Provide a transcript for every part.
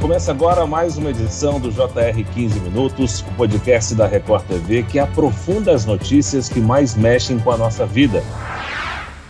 Começa agora mais uma edição do JR 15 Minutos, o podcast da Record TV que aprofunda as notícias que mais mexem com a nossa vida.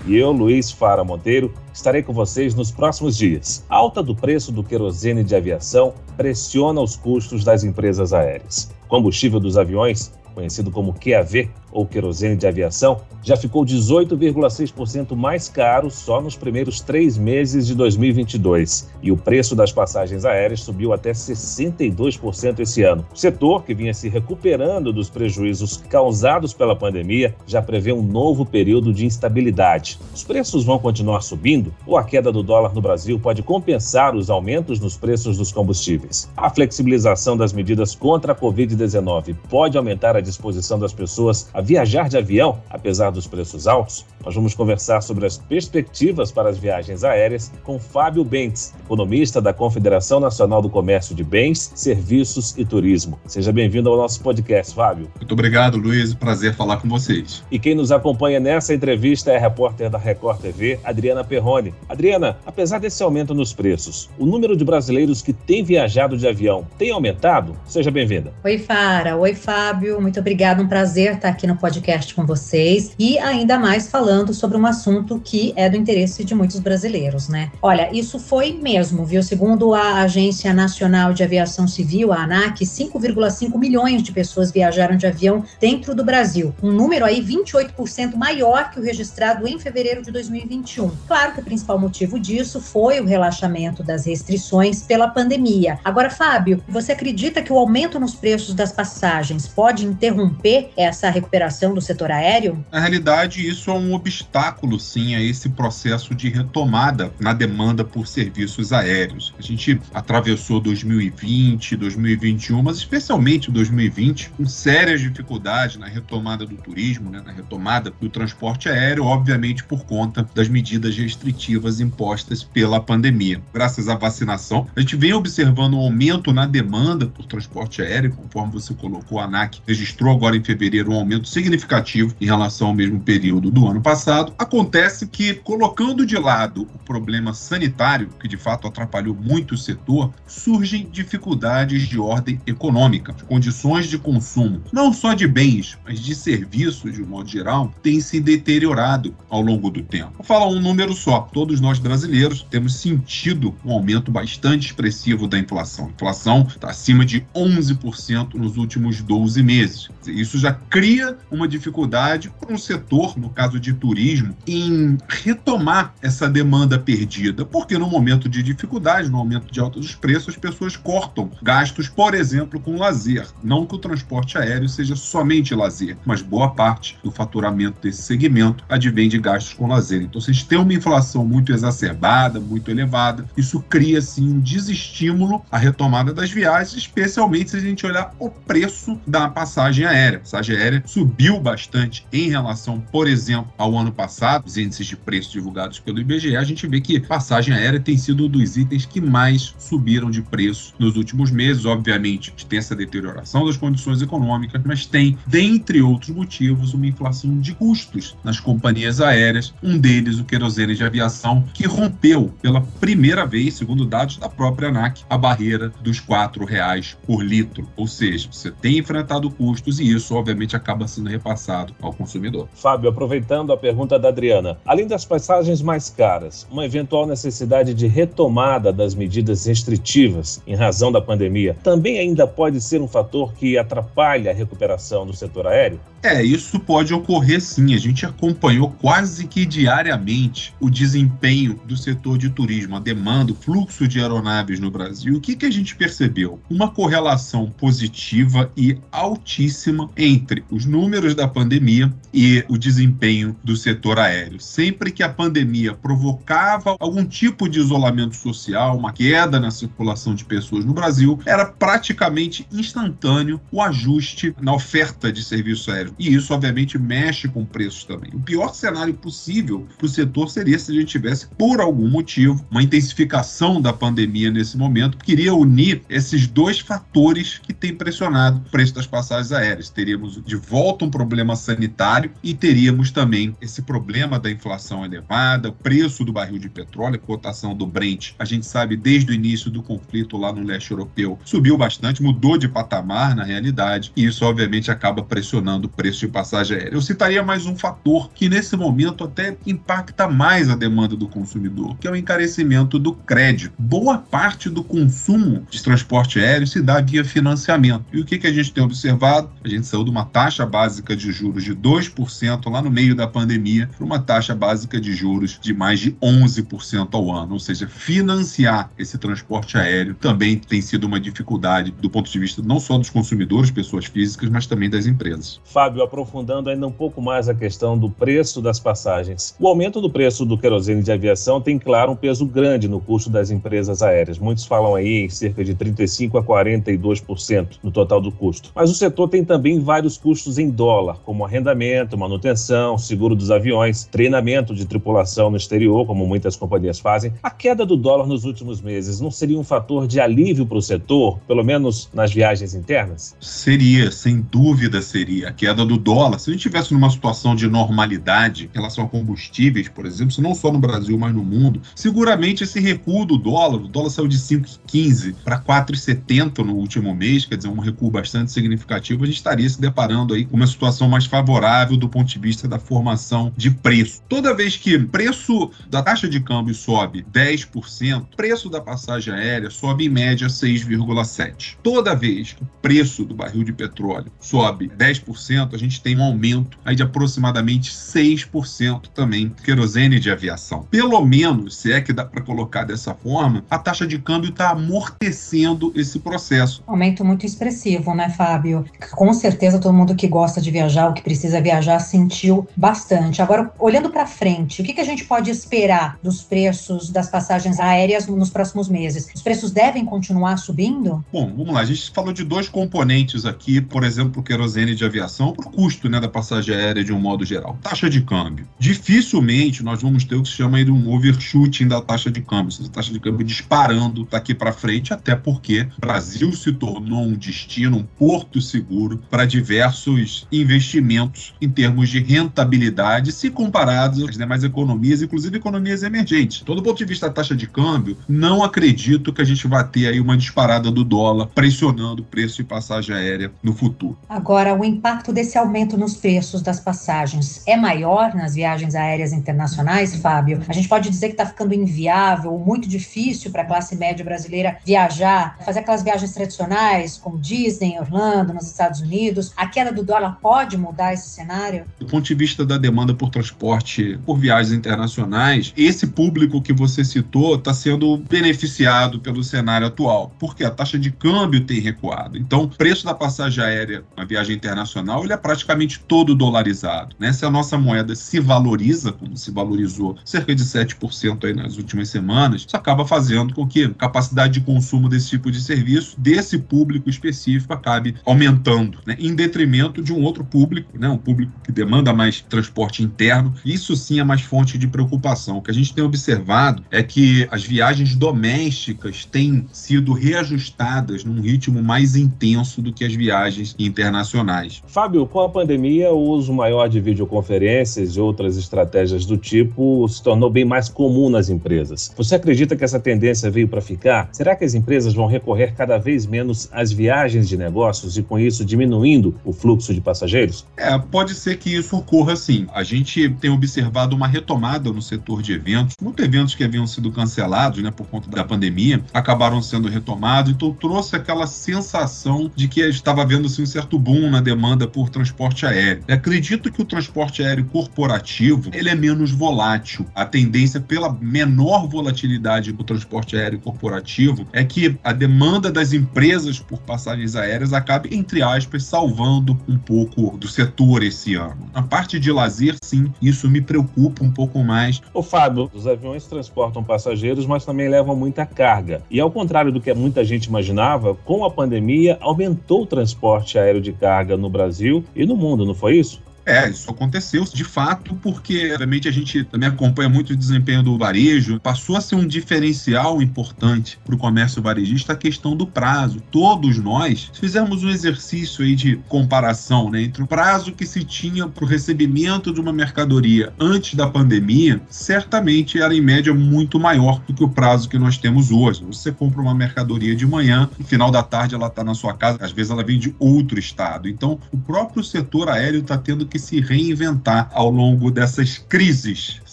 E eu, Luiz Fara Monteiro, estarei com vocês nos próximos dias. A alta do preço do querosene de aviação pressiona os custos das empresas aéreas. O combustível dos aviões, conhecido como QAV, ou querosene de aviação, já ficou 18,6% mais caro só nos primeiros três meses de 2022. E o preço das passagens aéreas subiu até 62% esse ano. O setor, que vinha se recuperando dos prejuízos causados pela pandemia, já prevê um novo período de instabilidade. Os preços vão continuar subindo ou a queda do dólar no Brasil pode compensar os aumentos nos preços dos combustíveis? A flexibilização das medidas contra a Covid-19 pode aumentar a disposição das pessoas a viajar de avião, apesar dos preços altos? Nós vamos conversar sobre as perspectivas para as viagens aéreas com Fábio Bentes, economista da Confederação Nacional do Comércio de Bens, Serviços e Turismo. Seja bem-vindo ao nosso podcast, Fábio. Muito obrigado, Luiz. Prazer falar com vocês. E quem nos acompanha nessa entrevista é a repórter da Record TV, Adriana Perrone. Adriana, apesar desse aumento nos preços, o número de brasileiros que têm viajado de avião tem aumentado? Seja bem-vinda. Oi, Fara. Oi, Fábio. Muito obrigada. Um prazer estar aqui no podcast com vocês e ainda mais falando sobre um assunto que é do interesse de muitos brasileiros, né? Olha, isso foi mesmo, viu? Segundo a Agência Nacional de Aviação Civil, a ANAC, 5,5 milhões de pessoas viajaram de avião dentro do Brasil, um número aí 28% maior que o registrado em fevereiro de 2021. Claro que o principal motivo disso foi o relaxamento das restrições pela pandemia. Agora, Fábio, você acredita que o aumento nos preços das passagens pode interromper essa recuperação recuperação do setor aéreo? Na realidade, isso é um obstáculo, sim, a esse processo de retomada na demanda por serviços aéreos. A gente atravessou 2020, 2021, mas especialmente 2020, com sérias dificuldades na retomada do turismo, né, na retomada do transporte aéreo, obviamente por conta das medidas restritivas impostas pela pandemia. Graças à vacinação, a gente vem observando um aumento na demanda por transporte aéreo, conforme você colocou, a ANAC registrou agora em fevereiro um aumento significativo em relação ao mesmo período do ano passado. Acontece que, colocando de lado o problema sanitário, que de fato atrapalhou muito o setor, surgem dificuldades de ordem econômica. As condições de consumo, não só de bens, mas de serviços de um modo geral, têm se deteriorado ao longo do tempo. Vou falar um número só. Todos nós brasileiros temos sentido um aumento bastante expressivo da inflação. A inflação está acima de 11% nos últimos 12 meses. Isso já cria uma dificuldade para um setor, no caso de turismo, em retomar essa demanda perdida. Porque no momento de dificuldade, no momento de alta dos preços, as pessoas cortam gastos, por exemplo, com lazer. Não que o transporte aéreo seja somente lazer, mas boa parte do faturamento desse segmento advém de gastos com lazer. Então, se tem uma inflação muito exacerbada, muito elevada, isso cria, sim, um desestímulo à retomada das viagens, especialmente se a gente olhar o preço da passagem aérea. A passagem aérea subiu subiu bastante em relação, por exemplo, ao ano passado, os índices de preço divulgados pelo IBGE, a gente vê que passagem aérea tem sido um dos itens que mais subiram de preço nos últimos meses. Obviamente, tem essa deterioração das condições econômicas, mas tem, dentre outros motivos, uma inflação de custos nas companhias aéreas, um deles o querosene de aviação, que rompeu pela primeira vez, segundo dados da própria ANAC, a barreira dos R$ reais por litro. Ou seja, você tem enfrentado custos e isso, obviamente, acaba sendo repassado ao consumidor. Fábio, aproveitando a pergunta da Adriana, além das passagens mais caras, uma eventual necessidade de retomada das medidas restritivas em razão da pandemia também ainda pode ser um fator que atrapalha a recuperação do setor aéreo? É, isso pode ocorrer sim. A gente acompanhou quase que diariamente o desempenho do setor de turismo, a demanda, o fluxo de aeronaves no Brasil. O que, que a gente percebeu? Uma correlação positiva e altíssima entre os números da pandemia e o desempenho do setor aéreo. Sempre que a pandemia provocava algum tipo de isolamento social, uma queda na circulação de pessoas no Brasil, era praticamente instantâneo o ajuste na oferta de serviços aéreos E isso, obviamente, mexe com preços também. O pior cenário possível para o setor seria se a gente tivesse, por algum motivo, uma intensificação da pandemia nesse momento, que iria unir esses dois fatores que têm pressionado o preço das passagens aéreas. Teríamos de volta um problema sanitário e teríamos também esse problema da inflação elevada, preço do barril de petróleo, cotação do Brent. A gente sabe desde o início do conflito lá no leste europeu subiu bastante, mudou de patamar na realidade, e isso obviamente acaba pressionando preço de passagem aérea. Eu citaria mais um fator que nesse momento até impacta mais a demanda do consumidor, que é o encarecimento do crédito. Boa parte do consumo de transporte aéreo se dá via financiamento. E o que, que a gente tem observado? A gente saiu de uma taxa básica de juros de 2% lá no meio da pandemia para uma taxa básica de juros de mais de 11% ao ano. Ou seja, financiar esse transporte aéreo também tem sido uma dificuldade do ponto de vista não só dos consumidores, pessoas físicas, mas também das empresas. Fábio, aprofundando ainda um pouco mais a questão do preço das passagens. O aumento do preço do querosene de aviação tem, claro, um peso grande no custo das empresas aéreas. Muitos falam aí em cerca de 35% a 42% no total do custo. Mas o setor tem também vários custos em dólar, como arrendamento, manutenção, seguro dos aviões, treinamento de tripulação no exterior, como muitas companhias fazem. A queda do dólar nos últimos meses não seria um fator de alívio para o setor, pelo menos nas viagens internas? Seria, sem dúvida seria. A queda do dólar, se a gente tivesse numa situação de normalidade em relação a combustíveis, por exemplo, não só no Brasil, mas no mundo, seguramente esse recuo do dólar, o dólar saiu de 5,15 para 4,70 no último mês, quer dizer, um recuo bastante significativo, a gente estaria se deparando aí com uma situação mais favorável do ponto de vista da formação de preço. Toda vez que o preço da taxa de câmbio sobe 10%, o preço da passagem aérea sobe em média 6,7%. Toda vez que o preço do barril de petróleo sobe 10%, a gente tem um aumento aí de aproximadamente 6% também querosene de aviação. Pelo menos, se é que dá para colocar dessa forma, a taxa de câmbio está amortecendo esse processo. Aumento muito expressivo, né, Fábio? Com certeza todo mundo que gosta de viajar, ou que precisa viajar, sentiu bastante. Agora, olhando para frente, o que, que a gente pode esperar dos preços das passagens aéreas nos próximos meses? Os preços devem continuar subindo? Bom, vamos lá. A gente falou de dois componentes aqui, por exemplo, o querosene de aviação, para o custo né, da passagem aérea de um modo geral. Taxa de câmbio. Dificilmente nós vamos ter o que se chama de um overshooting da taxa de câmbio, a taxa de câmbio disparando daqui para frente, até porque o Brasil se tornou um destino, um porto seguro para diversos investimentos em termos de rentabilidade, se comparados às demais economias, inclusive economias emergentes. Todo ponto de vista da taxa de câmbio, não acredito que a gente vá ter aí uma disparada do dólar pressionando o preço de passagem aérea no futuro. Agora, o impacto desse aumento nos preços das passagens é maior nas viagens aéreas internacionais, Fábio? A gente pode dizer que está ficando inviável muito difícil para a classe média brasileira viajar, fazer aquelas viagens tradicionais, como Disney, Orlando, nos Estados Unidos. A queda do dólar pode mudar esse cenário? Do ponto de vista da demanda por transporte por viagens internacionais, esse público que você citou está sendo beneficiado pelo cenário atual, porque a taxa de câmbio tem recuado. Então, o preço da passagem aérea na viagem internacional ele é praticamente todo dolarizado. Né? Se a nossa moeda se valoriza, como se valorizou cerca de 7% aí nas últimas semanas, isso acaba fazendo com que a capacidade de consumo desse tipo de serviço, desse público específico, acabe aumentando, né? em detrimento de um outro público, né? um público que demanda mais transporte interno. Isso sim é mais fonte de preocupação. O que a gente tem observado é que as viagens domésticas têm sido reajustadas num ritmo mais intenso do que as viagens internacionais. Fábio, com a pandemia, o uso maior de videoconferências e outras estratégias do tipo se tornou bem mais comum nas empresas. Você acredita que essa tendência veio para ficar? Será que as empresas vão recorrer cada vez menos às viagens de negócios e, com isso, diminuindo o fluxo de passageiros? É, pode ser que isso ocorra sim. A gente tem observado uma retomada no setor de eventos. Muitos eventos que haviam sido cancelados né, por conta da pandemia acabaram sendo retomados, então trouxe aquela sensação de que estava havendo assim, um certo boom na demanda por transporte aéreo. Eu acredito que o transporte aéreo corporativo ele é menos volátil. A tendência pela menor volatilidade do transporte aéreo corporativo é que a demanda das empresas por passagens aéreas acabe, entre aspas, salvando um pouco do setor esse ano. Na parte de lazer, sim, isso me preocupa um pouco mais. Ô Fábio, os aviões transportam passageiros, mas também levam muita carga. E ao contrário do que muita gente imaginava, com a pandemia aumentou o transporte aéreo de carga no Brasil Brasil e no mundo, não foi isso? É, isso aconteceu de fato, porque obviamente a gente também acompanha muito o desempenho do varejo. Passou a ser um diferencial importante para o comércio varejista a questão do prazo. Todos nós fizemos um exercício aí de comparação né, entre o prazo que se tinha para o recebimento de uma mercadoria antes da pandemia, certamente era em média muito maior do que o prazo que nós temos hoje. Você compra uma mercadoria de manhã, no final da tarde ela está na sua casa, às vezes ela vem de outro estado. Então, o próprio setor aéreo está tendo que que se reinventar ao longo dessas crises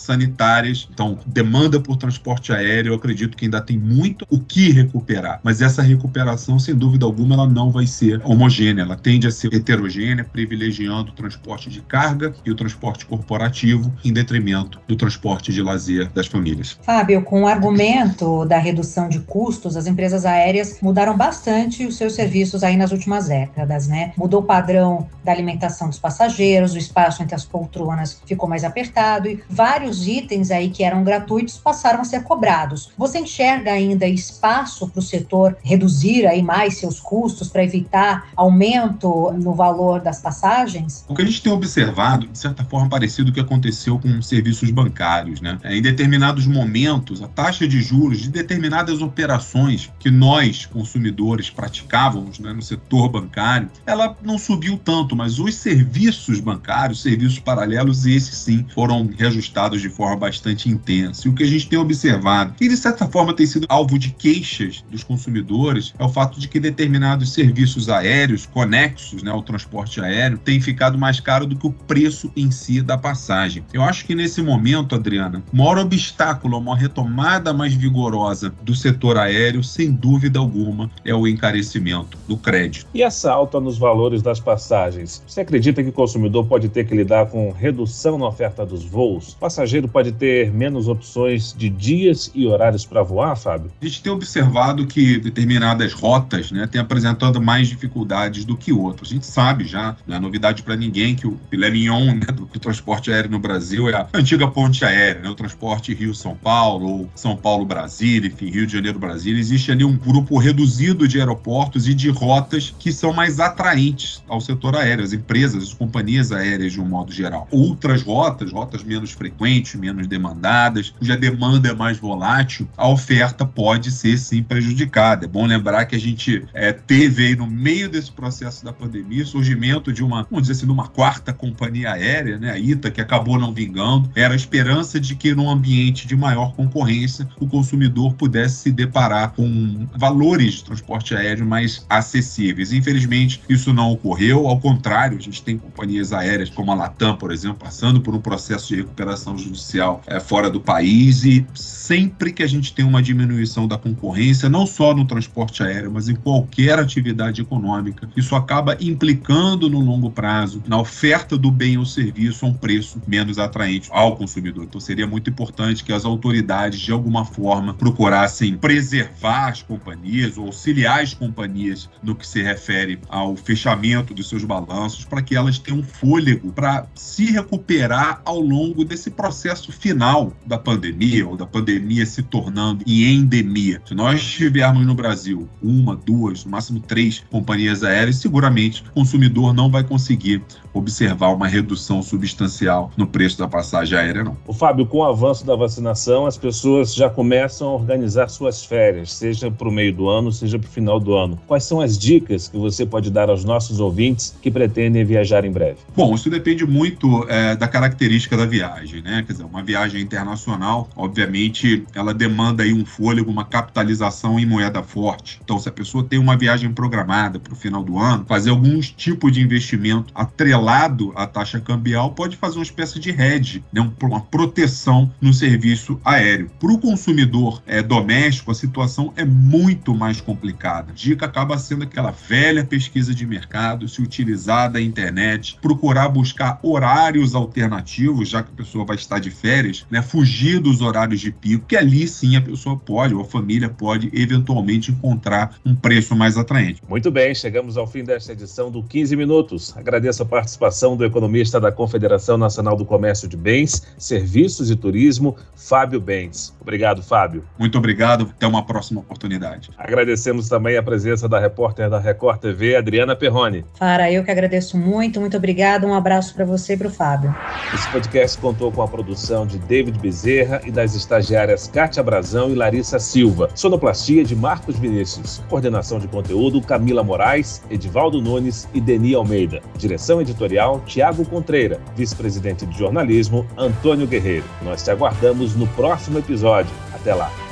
sanitárias. Então, demanda por transporte aéreo, eu acredito que ainda tem muito o que recuperar. Mas essa recuperação, sem dúvida alguma, ela não vai ser homogênea. Ela tende a ser heterogênea, privilegiando o transporte de carga e o transporte corporativo em detrimento do transporte de lazer das famílias. Fábio, com o argumento da redução de custos, as empresas aéreas mudaram bastante os seus serviços aí nas últimas décadas, né? Mudou o padrão da alimentação dos passageiros, o espaço entre as poltronas ficou mais apertado e vários vários itens aí que eram gratuitos passaram a ser cobrados. Você enxerga ainda espaço para o setor reduzir aí mais seus custos para evitar aumento no valor das passagens? O que a gente tem observado, de certa forma, parecido com o que aconteceu com serviços bancários, né? É, em determinados momentos, a taxa de juros de determinadas operações que nós, consumidores, praticávamos né, no setor bancário, ela não subiu tanto, mas os serviços bancários, serviços paralelos, esses sim foram reajustados de forma bastante intensa. E o que a gente tem observado, que de certa forma tem sido alvo de queixas dos consumidores, é o fato de que determinados serviços aéreos conexos né, ao transporte aéreo têm ficado mais caro do que o preço em si da passagem. Eu acho que nesse momento, Adriana, o maior obstáculo a uma retomada mais vigorosa do setor aéreo, sem dúvida alguma, é o encarecimento do crédito. E essa alta nos valores das passagens? Você acredita que o consumidor pode ter que lidar com redução na oferta dos voos? Passageiros passageiro pode ter menos opções de dias e horários para voar, Fábio? A gente tem observado que determinadas rotas né, têm apresentado mais dificuldades do que outras. A gente sabe já, não é novidade para ninguém, que o filé mignon né, do, do, transporte aéreo no Brasil é a antiga ponte aérea, né, o transporte Rio-São Paulo, ou São Paulo-Brasília, enfim, Rio de Janeiro-Brasília. Existe ali um grupo reduzido de aeroportos e de rotas que são mais atraentes ao setor aéreo, as empresas, as companhias aéreas de um modo geral. Outras rotas, rotas menos frequentes, menos demandadas, cuja demanda é mais volátil, a oferta pode ser sim prejudicada. É bom lembrar que a gente é, teve aí no meio desse processo da pandemia o surgimento de uma, vamos dizer assim, de uma quarta companhia aérea, né, a ITA, que acabou não vingando. Era a esperança de que num ambiente de maior concorrência o consumidor pudesse se deparar com valores de transporte aéreo mais acessíveis. Infelizmente, isso não ocorreu. Ao contrário, a gente tem companhias aéreas como a Latam, por exemplo, passando por um processo de recuperação judicial é, fora do país e sempre que a gente tem uma diminuição da concorrência, não só no transporte aéreo, mas em qualquer atividade econômica, isso acaba implicando no longo prazo na oferta do bem ou serviço a um preço menos atraente ao consumidor. Então seria muito importante que as autoridades, de alguma forma, procurassem preservar as companhias ou auxiliar as companhias no que se refere ao fechamento dos seus balanços, para que elas tenham fôlego para se recuperar ao longo desse processo processo final da pandemia, ou da pandemia se tornando em endemia, se nós tivermos no Brasil uma, duas, no máximo três companhias aéreas, seguramente o consumidor não vai conseguir observar uma redução substancial no preço da passagem aérea, não. O Fábio, com o avanço da vacinação, as pessoas já começam a organizar suas férias, seja para o meio do ano, seja para o final do ano. Quais são as dicas que você pode dar aos nossos ouvintes que pretendem viajar em breve? Bom, isso depende muito é, da característica da viagem, né? Quer dizer, uma viagem internacional, obviamente, ela demanda aí um fôlego, uma capitalização em moeda forte. Então, se a pessoa tem uma viagem programada para o final do ano, fazer alguns tipos de investimento atrelado à taxa cambial pode fazer uma espécie de hedge, né? uma proteção no serviço aéreo. Para o consumidor é, doméstico, a situação é muito mais complicada. A dica acaba sendo aquela velha pesquisa de mercado, se utilizar da internet, procurar buscar horários alternativos, já que a pessoa vai estar está de férias, né, fugir dos horários de pico, que ali sim a pessoa pode, ou a família pode, eventualmente encontrar um preço mais atraente. Muito bem, chegamos ao fim desta edição do 15 Minutos. Agradeço a participação do economista da Confederação Nacional do Comércio de Bens, Serviços e Turismo, Fábio Bens. Obrigado, Fábio. Muito obrigado, até uma próxima oportunidade. Agradecemos também a presença da repórter da Record TV, Adriana Perrone. Para eu que agradeço muito, muito obrigado, um abraço para você e para o Fábio. Esse podcast contou com a produção de David Bezerra e das estagiárias Kátia Brazão e Larissa Silva. Sonoplastia de Marcos Vinícius. Coordenação de conteúdo Camila Moraes, Edivaldo Nunes e Deni Almeida. Direção editorial Tiago Contreira. Vice-presidente de jornalismo Antônio Guerreiro. Nós te aguardamos no próximo episódio. Até lá.